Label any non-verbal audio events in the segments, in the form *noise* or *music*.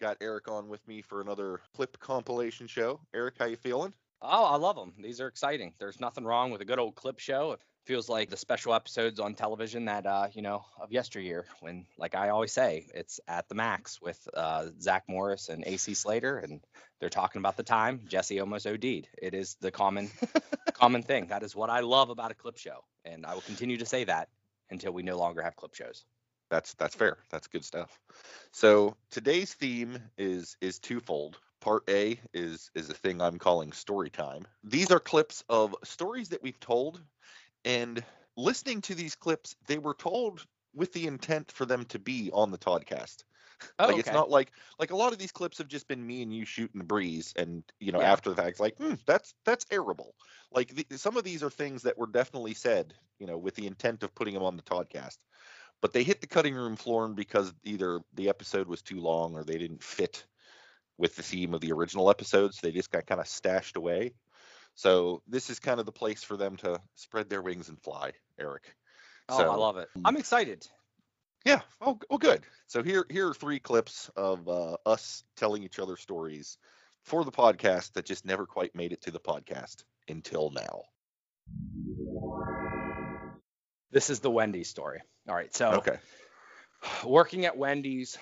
Got Eric on with me for another clip compilation show. Eric, how you feeling? Oh, I love them. These are exciting. There's nothing wrong with a good old clip show. It feels like the special episodes on television that uh, you know of yesteryear. When, like I always say, it's at the max with uh, Zach Morris and AC Slater, and they're talking about the time Jesse almost OD'd. It is the common, *laughs* common thing. That is what I love about a clip show, and I will continue to say that until we no longer have clip shows. That's that's fair. That's good stuff. So today's theme is is twofold. Part A is is a thing I'm calling story time. These are clips of stories that we've told, and listening to these clips, they were told with the intent for them to be on the Toddcast. Oh, like it's not like like a lot of these clips have just been me and you shooting the breeze, and you know Yeah. after the fact, it's like hmm, that's that's airable. Like the, some of these are things that were definitely said, you know, with the intent of putting them on the Toddcast but they hit the cutting room floor because either the episode was too long or they didn't fit with the theme of the original episodes. They just got kind of stashed away. So this is kind of the place for them to spread their wings and fly, Eric. Oh, so, I love it. I'm excited. Yeah. Oh, oh, good. So here, here are three clips of uh, us telling each other stories for the podcast that just never quite made it to the podcast until now. This is the Wendy story. All right, so Okay. working at Wendy's,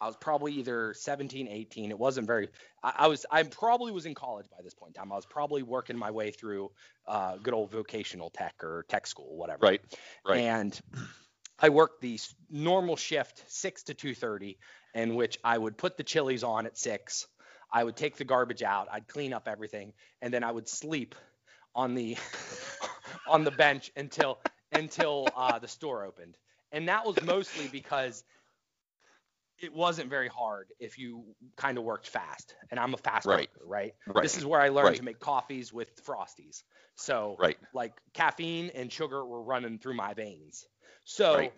I was probably either 17, 18. It wasn't very. I, I was. I probably was in college by this point in time. I was probably working my way through uh, good old vocational tech or tech school, whatever. Right. Right. And I worked the normal shift, six to 2:30, in which I would put the chilies on at six. I would take the garbage out. I'd clean up everything, and then I would sleep on the *laughs* on the bench until until uh, the store opened. And that was mostly because it wasn't very hard if you kind of worked fast. And I'm a fast Right. worker, right? right. This is where I learned Right. to make coffees with frosties. So right. like caffeine and sugar were running through my veins. So.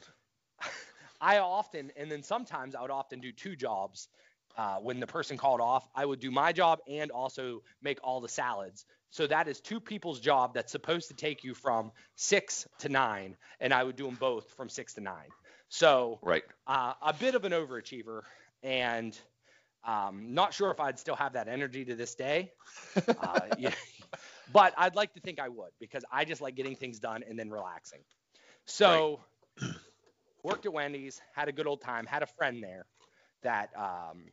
*laughs* I often, and then sometimes I would often do two jobs. Uh, when the person called off, I would do my job and also make all the salads. So that is two people's job that's supposed to take you from six to nine, and I would do them both from six to nine. So Right. uh, a bit of an overachiever, and um, not sure if I'd still have that energy to this day. *laughs* Uh, yeah, but I'd like to think I would because I just like getting things done and then relaxing. So worked at Wendy's, had a good old time, had a friend there that um,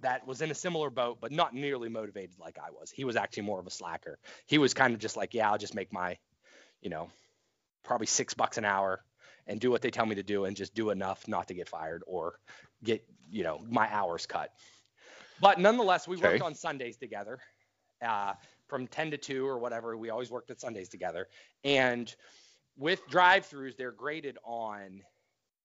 that was in a similar boat, but not nearly motivated like I was. He was actually more of a slacker. He was kind of just like, yeah, I'll just make my, you know, probably six bucks an hour and do what they tell me to do and just do enough not to get fired or get, you know, my hours cut. But nonetheless, we worked on Sundays together uh, from 10 to 2 or whatever. We always worked at Sundays together. And with drive throughs, they're graded on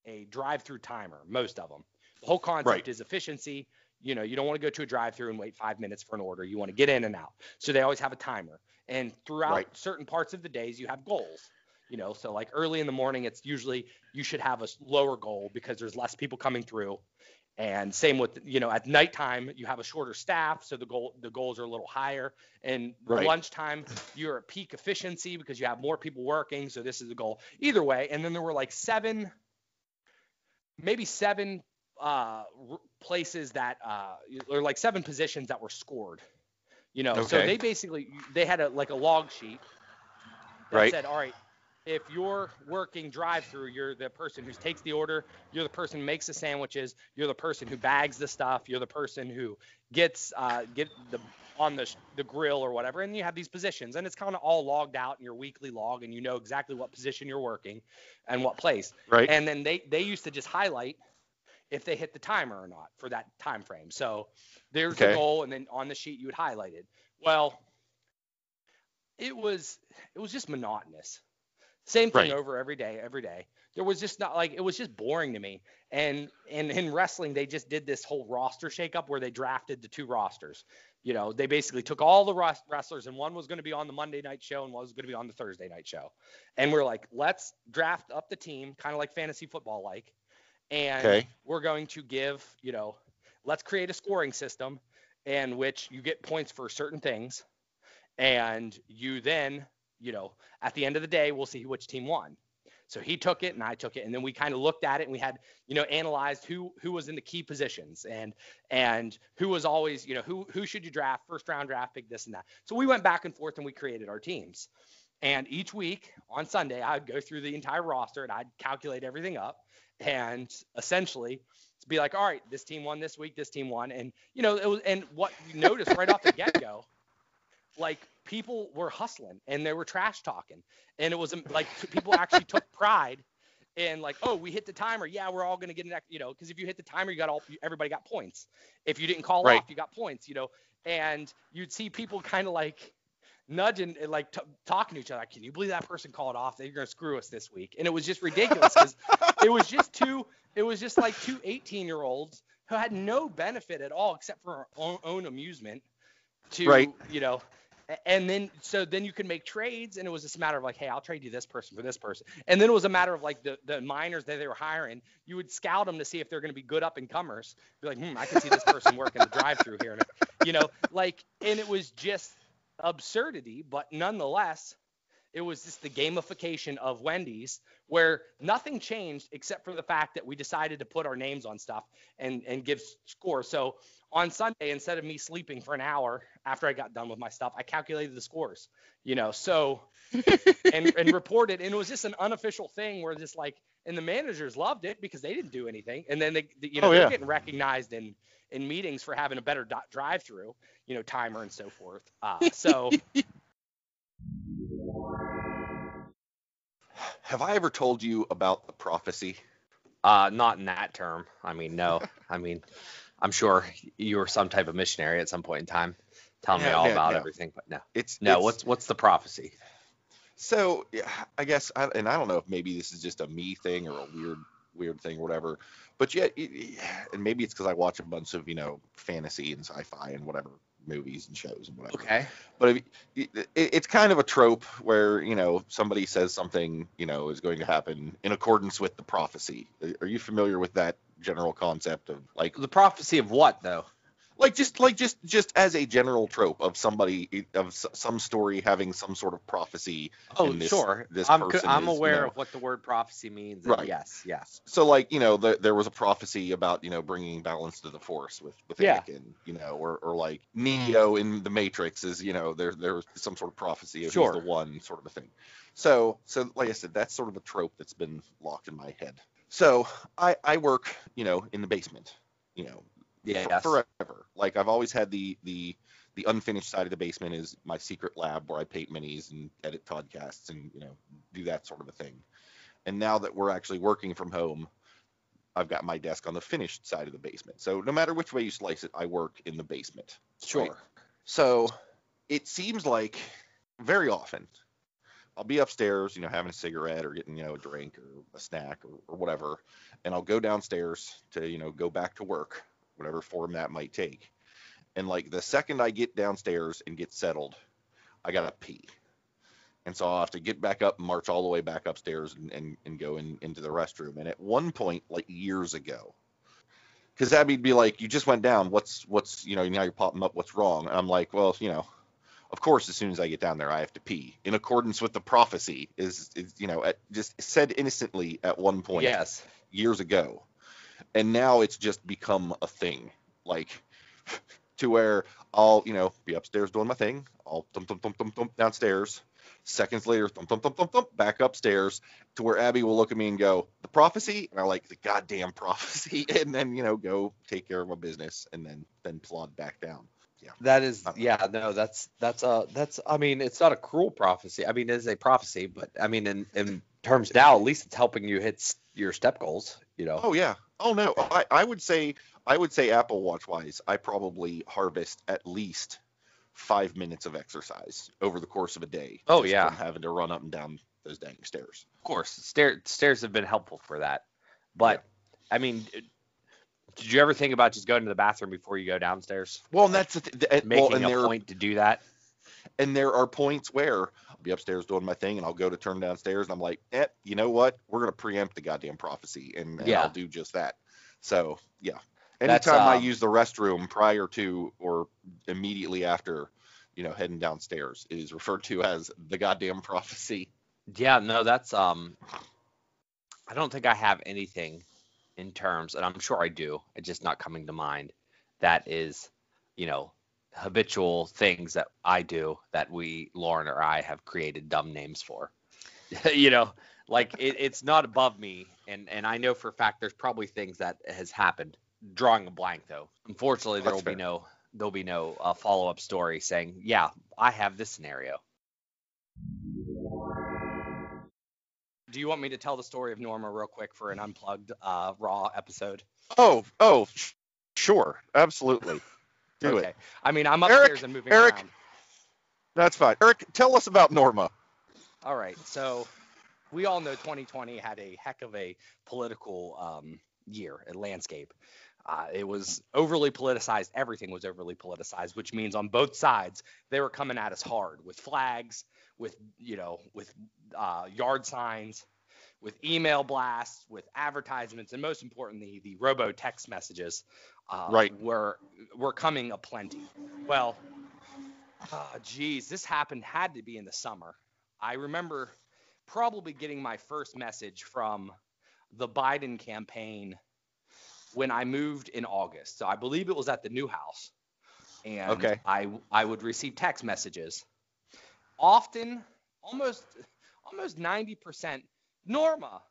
a drive through timer, most of them. The whole concept Right. is efficiency. You know, you don't want to go to a drive through and wait five minutes for an order. You want to get in and out. So they always have a timer. And throughout Right. certain parts of the days, you have goals. You know, so like early in the morning, it's usually you should have a lower goal because there's less people coming through. And same with you know at nighttime you have a shorter staff, so the goal the goals are a little higher. And Right. lunchtime you're at peak efficiency because you have more people working, so this is the goal. Either way, and then there were like seven, maybe seven uh, places that uh, or like seven positions that were scored. You know, so they basically they had a like a log sheet that Right. said, all right, if you're working drive through, you're the person who takes the order, you're the person who makes the sandwiches, you're the person who bags the stuff, you're the person who gets uh, get the on the the grill or whatever, and you have these positions, and it's kind of all logged out in your weekly log, and you know exactly what position you're working and what place. Right. And then they they used to just highlight if they hit the timer or not for that time frame. So there's Okay. the goal, and then on the sheet you would highlight it. Well, it was it was just monotonous. Same thing Right. over every day, every day. there was just not like it was just boring to me. And and in wrestling, they just did this whole roster shakeup where they drafted the two rosters. You know, they basically took all the wrestlers and one was going to be on the Monday night show and one was going to be on the Thursday night show. And we're like, let's draft up the team, kind of like fantasy football like. And okay. we're going to give, you know, let's create a scoring system in which you get points for certain things. And you then, you know, at the end of the day, we'll see which team won. So he took it and I took it, and then we kind of looked at it and we had, you know, analyzed who who was in the key positions and and who was always, you know, who who should you draft, first round draft pick, this and that. So we went back and forth and we created our teams. And each week on Sunday, I'd go through the entire roster and I'd calculate everything up and essentially be like, all right, this team won this week, this team won, and you know, it was and what you notice right off the get go like people were hustling and they were trash talking. And it was um, like people actually took pride in like oh we hit the timer. Yeah we're all going to get an you know because if you hit the timer you got all everybody got points. If you didn't call right. off you got points you know. And you'd see people kind of like nudging and like t- talking to each other can you believe that person called off? They're going to screw us this week. And it was just ridiculous because it was just two it was just like two 18 year olds who had no benefit at all except for our own, own amusement to right. you know and then so then you could make trades and it was just a matter of like hey i'll trade you this person for this person. And then it was a matter of like the, the minors that they were hiring you would scout them to see if they're going to be good up and comers. Be like hmm i can see this person working the drive through here you know like and it was just absurdity but nonetheless it was just the gamification of Wendy's where nothing changed except for the fact that we decided to put our names on stuff and and give scores. So on Sunday, instead of me sleeping for an hour after I got done with my stuff, I calculated the scores. You know, so *laughs* and and reported, and it was just an unofficial thing where just like and the managers loved it because they didn't do anything, and then they you know oh, they're getting recognized in in meetings for having a better drive through, you know, timer and so forth. Uh, so *laughs* Have I ever told you about the prophecy? Uh, not in that term. I mean, no. I mean, I'm sure you were some type of missionary at some point in time, telling yeah, me all yeah, about everything. But no, it's no. It's, what's what's the prophecy? So yeah, I guess, I, and I don't know if maybe this is just a me thing or a weird weird thing or whatever. But yeah, it, and maybe it's because I watch a bunch of you know fantasy and sci-fi and whatever movies and shows and whatever. Okay. But it, it's kind of a trope where you know somebody says something you know is going to happen in accordance with the prophecy. Are you familiar with that general concept of like the prophecy of what though? Like just like just just as a general trope of somebody of some story having some sort of prophecy. Oh, this, sure. This I'm I'm is, aware you know, of what the word prophecy means. Right. Yes. Yes. So like you know the, there was a prophecy about you know bringing balance to the force with with yeah. Anakin, you know, or or like Neo in the Matrix is you know there there was some sort of prophecy of sure. the one sort of a thing. So so like I said, that's sort of a trope that's been locked in my head. So I I work you know in the basement you know yeah forever. Like i've always had the the the unfinished side of the basement is my secret lab where i paint minis and edit podcasts and you know do that sort of a thing. And now that we're actually working from home i've got my desk on the finished side of the basement. So no matter which way you slice it i work in the basement. Sure. Right? so it seems like very often I'll be upstairs, you know, having a cigarette or getting, you know, a drink or a snack or, or whatever, and I'll go downstairs to, you know, go back to work whatever form that might take. And like the second I get downstairs and get settled, I gotta pee. And so I'll have to get back up and march all the way back upstairs and, and, and go in, into the restroom. And at one point, like years ago, because Abby'd be like, "You just went down. What's what's you know now you're popping up. What's wrong?" And I'm like, "Well, you know, of course, as soon as I get down there, I have to pee in accordance with the prophecy." Is, is you know at, just said innocently at one point. Yes. Years ago, and now it's just become a thing. Like *laughs* to where I'll you know be upstairs doing my thing. I'll thump thump thump thump thump downstairs. Seconds later thump thump thump thump thump back upstairs to where Abby will look at me and go the prophecy? And I like the goddamn *laughs* prophecy. And then you know go take care of my business and then then plod back down. Yeah. That is yeah no that's that's a that's I mean it's not a cruel prophecy. I mean it is a prophecy but I mean in in terms now at least it's helping you hit your step goals you know oh yeah Oh no, I, I would say I would say Apple Watch wise, I probably harvest at least five minutes of exercise over the course of a day. Oh yeah, having to run up and down those dang stairs. Of course, stair, stairs have been helpful for that. But I mean, did you ever think about just going to the bathroom before you go downstairs? Well, and that's the th- th- Making well, a point to do that? And there are points where I'll be upstairs doing my thing, and I'll go to turn downstairs, and I'm like, eh, you know what? We're gonna preempt the goddamn prophecy, and, and Yeah. I'll do just that. So yeah, anytime I um, use the restroom prior to or immediately after, you know, heading downstairs, it is referred to as the goddamn prophecy. Yeah, no, that's um I don't think I have anything in terms, and I'm sure I do, it's just not coming to mind, that is, you know, habitual things that I do that we, Lauren or I, have created dumb names for. *laughs* you know, like it, it's not above me, and and I know for a fact there's probably things that has happened. Drawing a blank though. Unfortunately, there That's will be no there'll be no uh, follow up story saying, yeah, I have this scenario. Do you want me to tell the story of Norma real quick for an unplugged uh, Raw episode? Oh, oh, sh- sure, absolutely, do okay. it. I mean, I'm Eric, upstairs and moving Eric. around. That's fine. Eric, tell us about Norma. All right. So we all know 2020 had a heck of a political um, year, and landscape. Uh, it was overly politicized. Everything was overly politicized, which means on both sides they were coming at us hard with flags, with you know, with uh, yard signs, with email blasts, with advertisements, and most importantly, the robo text messages. Uh, Right. Were were coming aplenty. Well, uh, geez, this happened had to be in the summer. I remember probably getting my first message from the Biden campaign when I moved in August. So I believe it was at the new house. And Okay. I I would receive text messages. Often, almost almost 90%, Norma,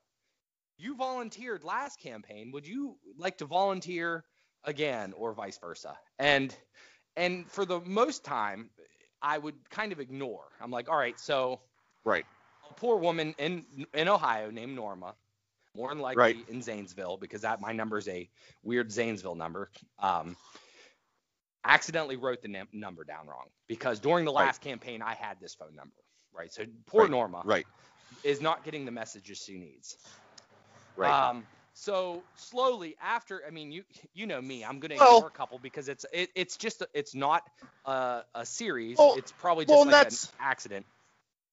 you volunteered last campaign. Would you like to volunteer again or vice versa? And and for the most time, I would kind of ignore. I'm like, all right, so Right. a poor woman in in Ohio named Norma, more than likely Right. in Zanesville, because that my number is a weird Zanesville number. Um, accidentally wrote the num- number down wrong because during the Right. last campaign I had this phone number. Right. So poor Right. Norma Right. Is not getting the messages she needs. Right. Um, so slowly after, I mean, you you know me, I'm gonna Well- ignore a couple because it's it, it's just it's not a, a series. Well- it's probably just well, like an accident.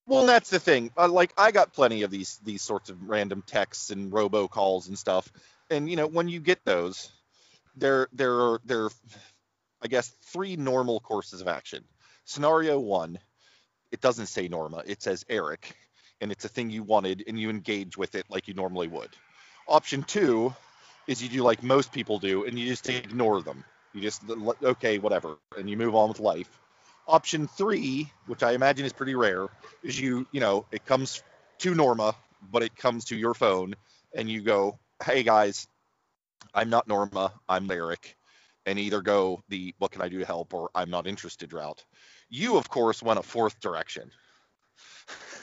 Well, and that's the thing. Uh, like I got plenty of these these sorts of random texts and robocalls and stuff. And you know, when you get those, there there are there are, I guess three normal courses of action. Scenario one, it doesn't say Norma, it says Eric, and it's a thing you wanted, and you engage with it like you normally would. Option two is you do like most people do, and you just ignore them. You just okay, whatever, and you move on with life. Option three, which I imagine is pretty rare, is you you know it comes to Norma, but it comes to your phone, and you go, "Hey guys, I'm not Norma, I'm Eric," and either go the "What can I do to help?" or "I'm not interested" route. You of course went a fourth direction.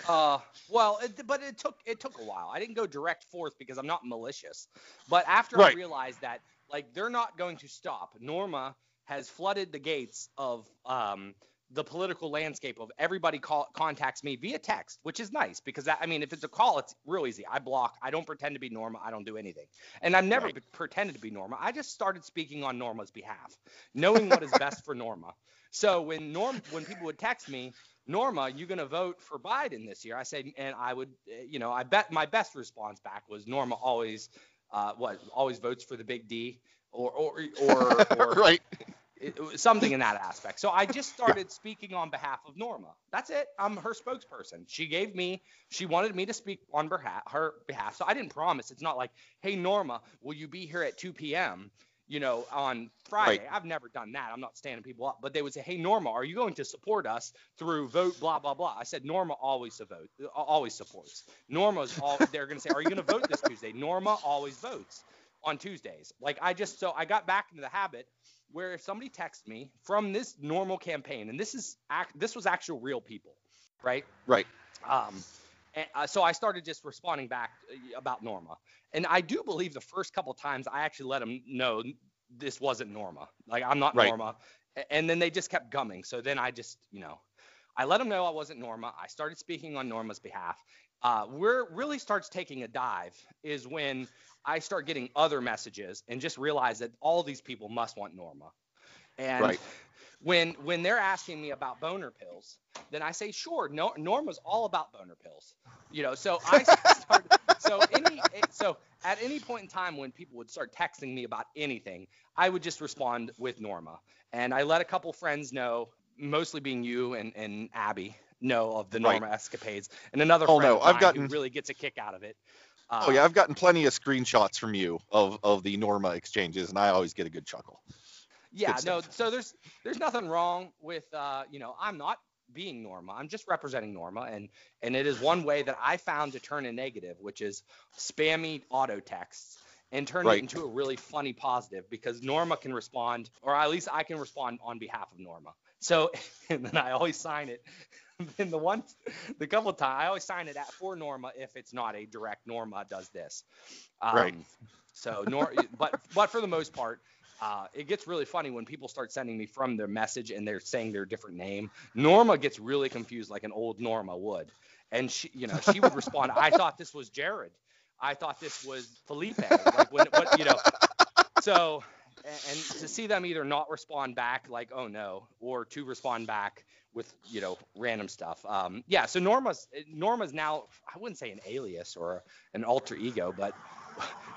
Uh, well, it, but it took it took a while. I didn't go direct forth because I'm not malicious. But after I realized that like they're not going to stop. Norma has flooded the gates of um the political landscape of everybody call, contacts me via text, which is nice because that, I mean, if it's a call, it's real easy. I block. I don't pretend to be Norma. I don't do anything, and I've never Right. pretended to be Norma. I just started speaking on Norma's behalf, knowing what is best for Norma. So when Norm, when people would text me, Norma, you going to vote for Biden this year? I said, and I would, uh, you know, I bet my best response back was Norma always, uh, what, always votes for the big D, or or or, *laughs* or right. something in that aspect. So I just started speaking on behalf of Norma. That's it. I'm her spokesperson. She gave me, she wanted me to speak on behalf, her behalf. So I didn't promise. It's not like, hey Norma, will you be here at 2 p.m. You know, on Friday. Right. I've never done that. I'm not standing people up. But they would say, hey Norma, are you going to support us through vote blah blah blah? I said Norma always vote, always supports. Norma's all. *laughs* They're going to say, are you going to vote this Tuesday? Norma always votes on Tuesdays. Like I just so I got back into the habit where if somebody texts me from this normal campaign, and this is act, this was actual real people, right? Right. Um, uh, so I started just responding back uh, about Norma, and I do believe the first couple times I actually let them know this wasn't Norma. Like I'm not Right. Norma, and then they just kept gumming. So then I just, you know, I let them know I wasn't Norma. I started speaking on Norma's behalf, Uh, where it really starts taking a dive is when I start getting other messages and just realize that all these people must want Norma. And Right. When when they're asking me about boner pills, then I say, sure, no, Norma's all about boner pills. You know, so I *laughs* start so any so at any point in time when people would start texting me about anything, I would just respond with Norma. And I let a couple friends know, mostly being you and, and Abby, know of the Right. Norma escapades. And another Oh, friend no, I've gotten- who really gets a kick out of it. Oh yeah, Uh, I've gotten plenty of screenshots from you of of the Norma exchanges, and I always get a good chuckle. Yeah no so there's there's nothing wrong with uh you know i'm not being norma. I'm just representing norma and and it is one way that i found to turn a negative which is spammy auto texts and turn Right. it into a really funny positive because norma can respond or at least i can respond on behalf of norma. So *laughs* and then i always sign it. *laughs* And the one the couple of times i always sign it at for norma if it's not a direct norma does this. Um, Right. so nor but but for the most part uh, it gets really funny when people start sending me from their message and they're saying their different name. Norma gets really confused like an old Norma would. And she, you know, she would *laughs* respond, I thought this was Jared. I thought this was Felipe. Like when, what, you know, so, and, and to see them either not respond back like, oh no, or to respond back with, you know, random stuff. Um, yeah. So Norma's, Norma's now, I wouldn't say an alias or an alter ego, but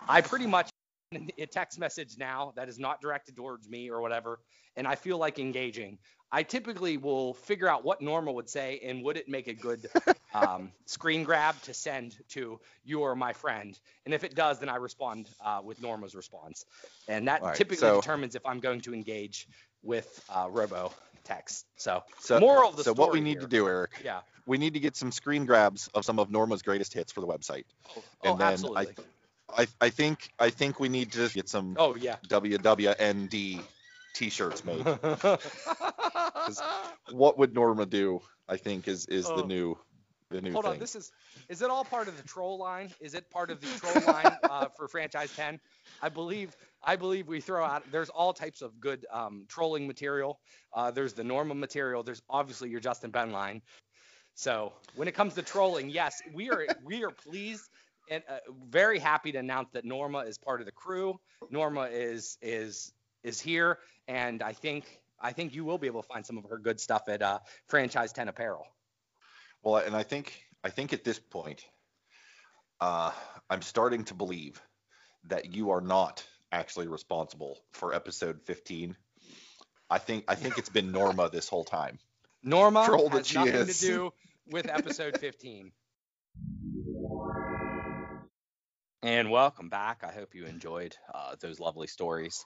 I pretty much a text message now that is not directed towards me or whatever, and I feel like engaging, I typically will figure out what Norma would say and would it make a good *laughs* um, screen grab to send to you or my friend. And if it does, then I respond uh, with Norma's response. And that right, typically so- determines if I'm going to engage with uh, robo text. So, So, moral of the so what we need here- to do, Eric, yeah. we need to get some screen grabs of some of Norma's greatest hits for the website. Oh, And oh, then absolutely. I, I think I think we need to get some oh, yeah. WWND t-shirts made. *laughs* what would Norma do? I think is is Oh. the new the new Hold thing. on, this is is it all part of the troll line? Is it part of the troll line uh, *laughs* for franchise 10? I believe I believe we throw out there's all types of good um, trolling material. Uh, there's the Norma material. There's obviously your Justin Ben line. So when it comes to trolling, yes, we are we are pleased and uh, very happy to announce that Norma is part of the crew. Norma is is is here, and I think I think you will be able to find some of her good stuff at uh, Franchise 10 Apparel. Well, and I think I think at this point, uh, I'm starting to believe that you are not actually responsible for episode 15. I think I think it's been Norma this whole time. Norma Troll that has she nothing is. to do with episode 15. And welcome back. I hope you enjoyed uh, those lovely stories.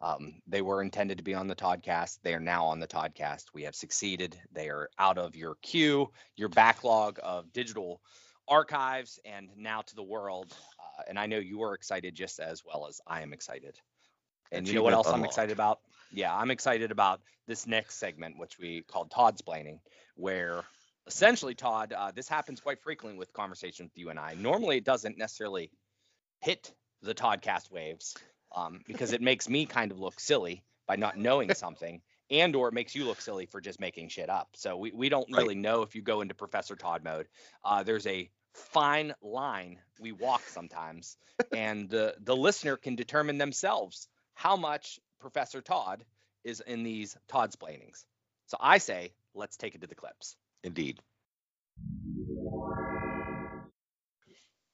Um, they were intended to be on the Toddcast. They are now on the Toddcast. We have succeeded. They are out of your queue, your backlog of digital archives, and now to the world. Uh, and I know you are excited just as well as I am excited. And you know what else I'm excited about? Yeah, I'm excited about this next segment, which we called Toddsplaining, where essentially, Todd, uh, this happens quite frequently with conversation with you and I. Normally, it doesn't necessarily hit the Toddcast waves um, because it makes me kind of look silly by not knowing *laughs* something and or it makes you look silly for just making shit up so we, we don't Right. really know if you go into professor todd mode uh, there's a fine line we walk sometimes *laughs* and the the listener can determine themselves how much professor todd is in these toddsplainings so i say let's take it to the clips Indeed.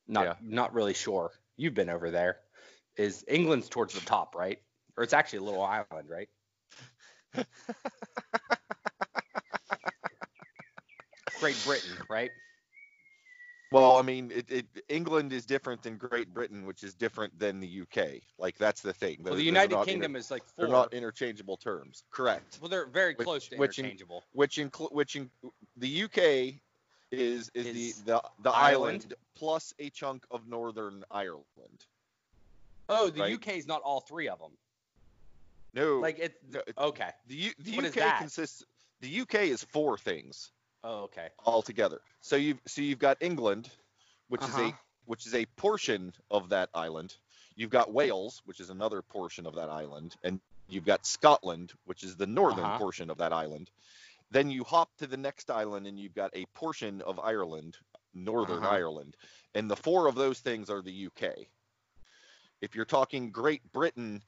not Yeah. not really sure you've been over there is england's towards the top right or it's actually a little island right great britain right Well, I mean, it, it, England is different than Great Britain, which is different than the UK. Like that's the thing. well the united kingdom inter- is like four. they're not interchangeable terms. Correct. well they're very which- close to which in- interchangeable Which include which in, the UK is is, Is the the, the Ireland. island plus a chunk of Northern Ireland. Oh the right. uk is not all three of them No, like it's no, okay the U, the what UK consists. The UK is four things oh okay altogether. So you've so you've got England, which is Uh-huh. a which is a portion of that island. You've got Wales, which is another portion of that island, and you've got Scotland, which is the northern Uh-huh. portion of that island. Then you hop to the next island, and you've got a portion of Ireland Northern Uh-huh. Ireland, and the four of those things are the UK. If you're talking Great Britain,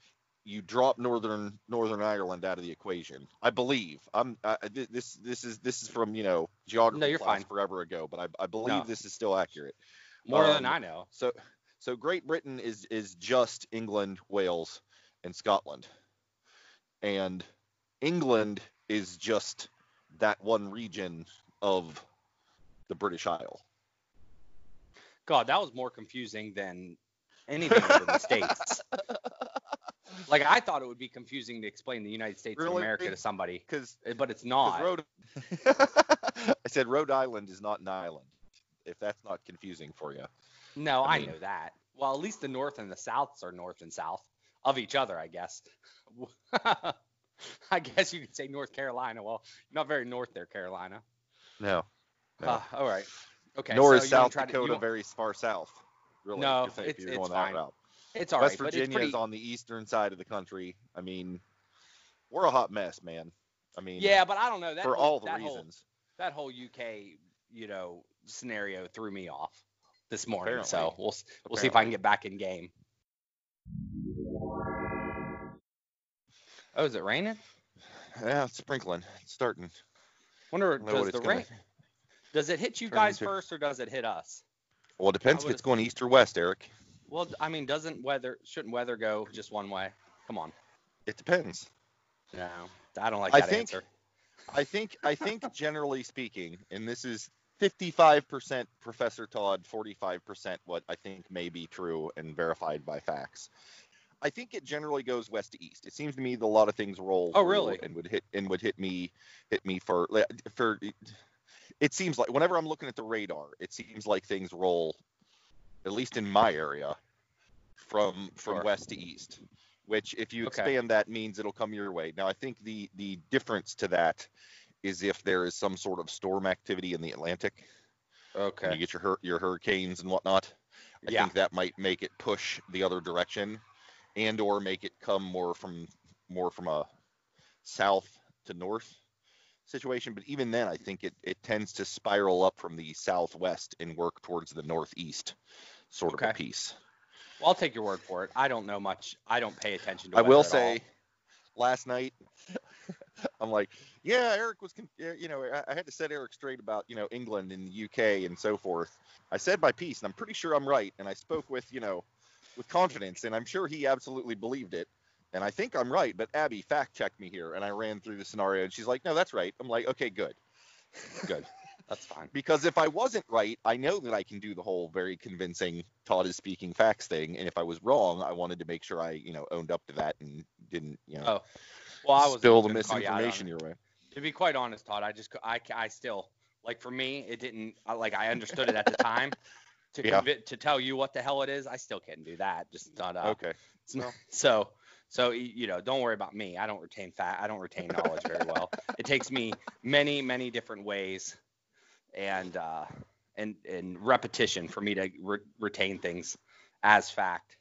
you drop Northern Northern Ireland out of the equation. I believe. I'm I, this this is this is from you know geography No, you're class fine. forever ago, but I, I believe No. this is still accurate. More Um, than I know. So so Great Britain is is just England, Wales, and Scotland. And England is just that one region of the British Isle. God, that was more confusing than anything over the states. *laughs* Like I thought it would be confusing to explain the United States of Really? America to somebody, Because eh, but it's not. Rhode *laughs* I said Rhode Island is not an island. If that's not confusing for you. no, I I, mean- know that. Well, at least the North and the Souths are North and South of each other, I guess. *laughs* I guess you could say North Carolina. Well, not very north there, Carolina. No. No. Uh, all right. Okay. Nor so is you wanna South try to- Dakota you- very far south. Really, No, if, you- if it's- you're it's going fine. that route. It's all West right, but Virginia pretty. is on the eastern side of the country. I mean, we're a hot mess, man. I mean, Yeah, but I don't know that for whole- all the that whole- reasons. that whole UK, you know, scenario threw me off this morning. Apparently. So we'll we'll see if I can get back in game. Oh, is it raining? Yeah, it's sprinkling. It's starting. Wonder don't know what does the it's gonna rain does it hit you turn guys into. first or does it hit us? Well, it depends if it's going east or west, Eric. Well, I mean, doesn't weather shouldn't weather go just one way? Come on. It depends. No, I don't like I that think- answer. I think I think *laughs* generally speaking, and this is 55% Professor Todd, 45% what I think may be true and verified by facts. I think it generally goes west to east. It seems to me that a lot of things roll. Oh, really? And would hit and would hit me hit me for for. It seems like whenever I'm looking at the radar, it seems like things roll, at least in my area, from from Sure. west to east. Which, if you Okay. expand that, means it'll come your way. Now, I think the the difference to that is if there is some sort of storm activity in the Atlantic, and you get your your hurricanes and whatnot. I Yeah. think that might make it push the other direction, and or make it come more from more from a south to north situation. But even then, I think it it tends to spiral up from the southwest and work towards the northeast, sort of a piece. Well, I'll take your word for it. I don't know much. I don't pay attention to. I will at all. say, last night, *laughs* I'm like, yeah, Eric was, con- you know, I, I had to set Eric straight about, you know, England and the UK and so forth. I said my piece, and I'm pretty sure I'm right. And I spoke with, you know, with confidence, and I'm sure he absolutely believed it. And I think I'm right, but Abby fact checked me here, and I ran through the scenario, and she's like, no, that's right. I'm like, okay, good. good. *laughs* That's fine. Because if I wasn't right, I know that I can do the whole very convincing Todd is speaking facts thing. And if I was wrong, I wanted to make sure I, you know, owned up to that and didn't, you know, Oh, Well, I was spill the gonna you misinformation your way. To be quite honest, Todd, I just I I still like for me it didn't like I understood it at the time. *laughs* To Yeah. convi- to tell you what the hell it is, I still can't do that. Just not uh, Okay. *laughs* So, so, so you know, don't worry about me. I don't retain fat. I don't retain knowledge very well. *laughs* It takes me many, many different ways, and uh, and and repetition for me to re- retain things as fact,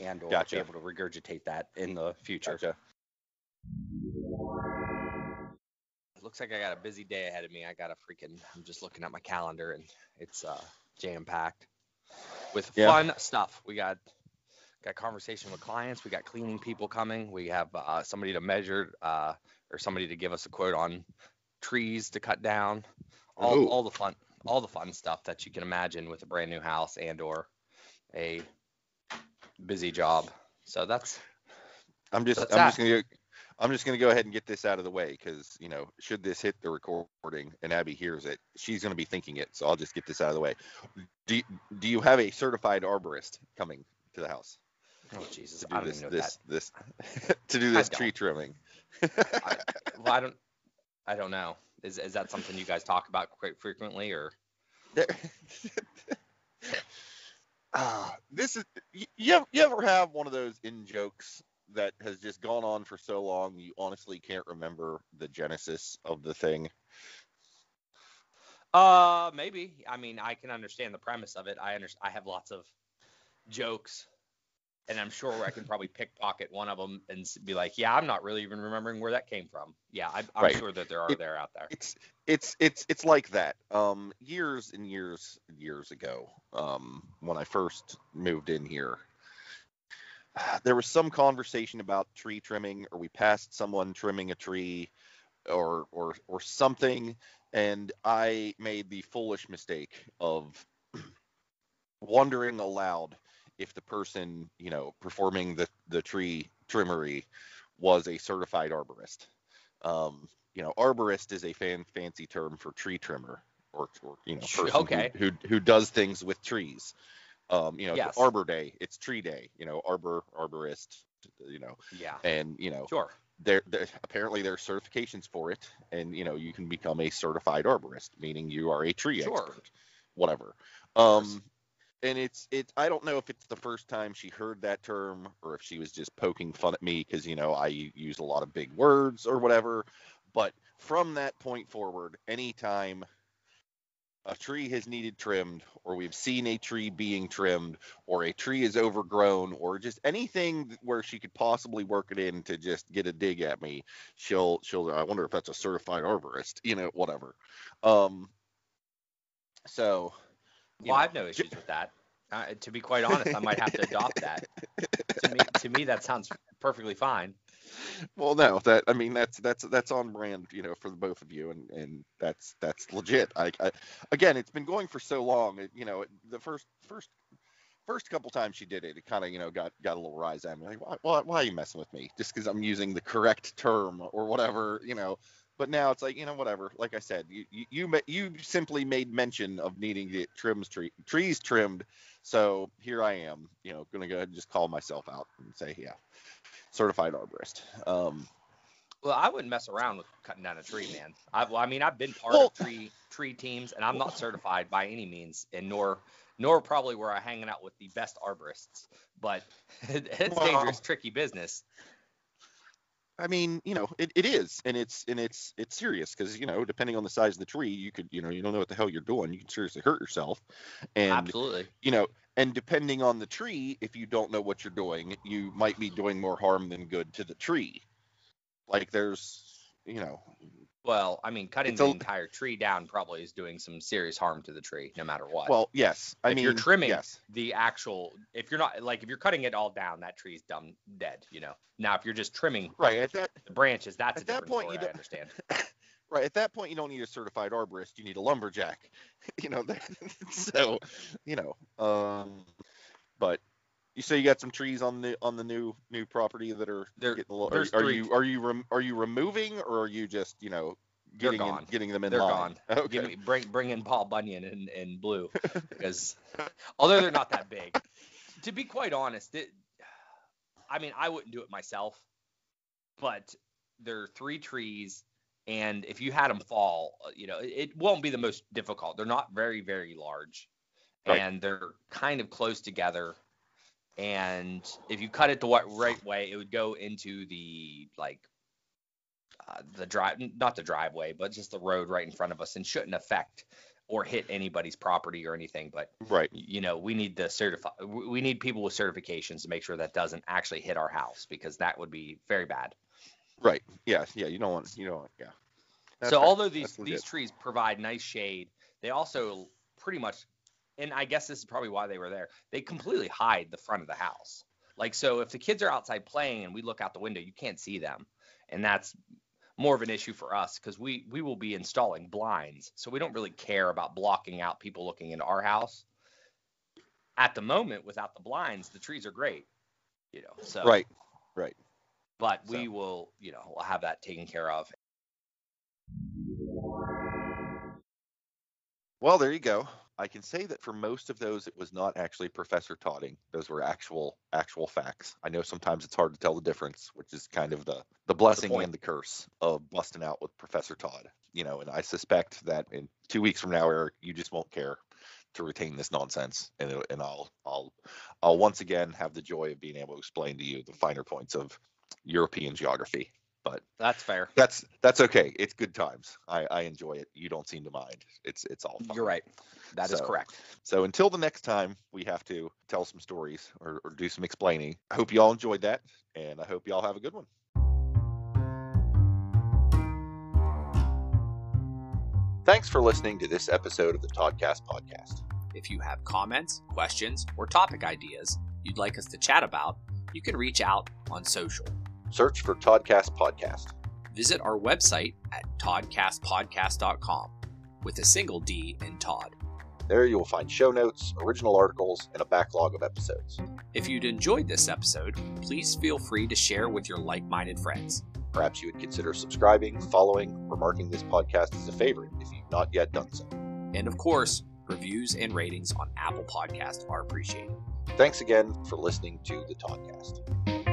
and or Gotcha. be able to regurgitate that in the future. Gotcha. Looks like I got a busy day ahead of me. I got a freaking. I'm just looking at my calendar and it's uh, jam packed with Yeah. fun stuff. We got got conversation with clients. We got cleaning people coming. We have uh, somebody to measure uh, or somebody to give us a quote on trees to cut down. All, Ooh. all the fun all the fun stuff that you can imagine with a brand new house and or a busy job. So that's I'm just I'm just gonna go, I'm just gonna go ahead and get this out of the way because you know should this hit the recording and Abby hears it, she's gonna be thinking it. So I'll just get this out of the way. Do do you have a certified arborist coming to the house oh Jesus, to I do don't this even know this this *laughs* to do this tree trimming? that. Well, I don't I don't know. Is is that something you guys talk about quite frequently or Ah, *laughs* this is you, you ever have one of those in jokes that has just gone on for so long you honestly can't remember the genesis of the thing Uh, maybe. I mean, I can understand the premise of it. I under, I have lots of jokes and I'm sure I can probably pickpocket one of them and be like, yeah, I'm not really even remembering where that came from. Yeah, I, I'm right. sure that there are it, there out there. It's it's it's it's like that. Um, years and years and years ago, um, when I first moved in here, *sighs* there was some conversation about tree trimming, or we passed someone trimming a tree, or or or something, and I made the foolish mistake of *clears throat* wondering aloud if the person you know performing the the tree trimmery was a certified arborist. Um, you know, arborist is a fan fancy term for tree trimmer, or, or you know, person okay. who, who, who does things with trees. Um, you know, yes. Arbor Day, it's Tree Day. You know, arbor arborist. You know. Yeah. And you know. Sure. There, there apparently there are certifications for it, and you know you can become a certified arborist, meaning you are a tree sure. expert, whatever. Um, and it's it's I don't know if it's the first time she heard that term or if she was just poking fun at me because you know I use a lot of big words or whatever. But from that point forward, anytime a tree has needed trimmed, or we've seen a tree being trimmed, or a tree is overgrown, or just anything where she could possibly work it in to just get a dig at me, she'll she'll I wonder if that's a certified arborist, you know, whatever. Um so well, know, I have no issues with that. Uh, to be quite honest, I might have to adopt that. to me, to me, that sounds perfectly fine. Well, no, that I mean that's that's that's on brand, you know, for the both of you, and and that's that's legit. I, I again, it's been going for so long. It, you know, the first first first couple times she did it, it kind of you know got got a little rise at me. Like, why, why, why are you messing with me? Just because I'm using the correct term or whatever, you know. But now it's like you know whatever. Like I said, you you you, you simply made mention of needing to get trims tree, trees trimmed. So here I am, you know, gonna go ahead and just call myself out and say, yeah, certified arborist. Um, well, I wouldn't mess around with cutting down a tree, man. I, well, I mean, I've been part well, of tree tree teams, and I'm not certified by any means, and nor nor probably were I'm hanging out with the best arborists. But *laughs* it's well, dangerous, tricky business. I mean, you know, it, it is, and it's and it's it's serious because you know, depending on the size of the tree, you could, you know, you don't know what the hell you're doing. You can seriously hurt yourself. And absolutely, you know, and depending on the tree, if you don't know what you're doing, you might be doing more harm than good to the tree. Like there's, you know, well, I mean, cutting the a, entire tree down probably is doing some serious harm to the tree, no matter what. Well, yes. I if mean, you're trimming yes. the actual, if you're not like if you're cutting it all down, that tree's dumb dead. You know. Now, if you're just trimming right at that the branches, that's at that point story, you don't, understand. *laughs* right at that point, you don't need a certified arborist. You need a lumberjack. *laughs* you know. *laughs* so, you know. Um, but you say you got some trees on the on the new new property that are there, getting a little. Are, are you are you rem, are you removing or are you just you know getting in, getting them in they're line? gone. *laughs* Okay. Give me, bring bring in Paul Bunyan in, in blue *laughs* because although they're not that big, to be quite honest, it, I mean I wouldn't do it myself, but there are three trees and if you had them fall, uh, you know it, it won't be the most difficult. They're not very very large, right. and they're kind of close together and if you cut it the right way, it would go into the like uh, the drive, not the driveway, but just the road right in front of us, and shouldn't affect or hit anybody's property or anything. But right, you know, we need the certify, we need people with certifications to make sure that doesn't actually hit our house because that would be very bad. Right. Yeah. Yeah. You don't want. You don't want. Yeah. That's so fair. although these these trees provide nice shade, they also pretty much and I guess this is probably why they were there. They completely hide the front of the house. Like so if the kids are outside playing and we look out the window, you can't see them. And that's more of an issue for us because we we will be installing blinds. So we don't really care about blocking out people looking into our house. At the moment, without the blinds, the trees are great. You know. So Right. Right. But so. we will, you know, we'll have that taken care of. Well, there you go. I can say that for most of those, it was not actually Professor Todding. Those were actual actual facts. I know sometimes it's hard to tell the difference, which is kind of the the blessing the and the curse of busting out with Professor Todd. You know, and I suspect that in two weeks from now, Eric, you just won't care to retain this nonsense, and it, and I'll I'll I'll once again have the joy of being able to explain to you the finer points of European geography. But That's fair. that's that's okay. It's good times. I, I enjoy it. You don't seem to mind. It's it's all fun. You're right. That is So- correct. So until the next time we have to tell some stories or, or do some explaining, I hope you all enjoyed that, and I hope you all have a good one. Thanks for listening to this episode of the Toddcast podcast. If you have comments, questions, or topic ideas you'd like us to chat about, you can reach out on social. Search for Toddcast Podcast. Visit our website at toddcastpodcast.com with a single D in Todd. There you will find show notes, original articles, and a backlog of episodes. If you'd enjoyed this episode, please feel free to share with your like minded friends. Perhaps you would consider subscribing, following, or marking this podcast as a favorite if you've not yet done so. And of course, reviews and ratings on Apple Podcasts are appreciated. Thanks again for listening to the Toddcast.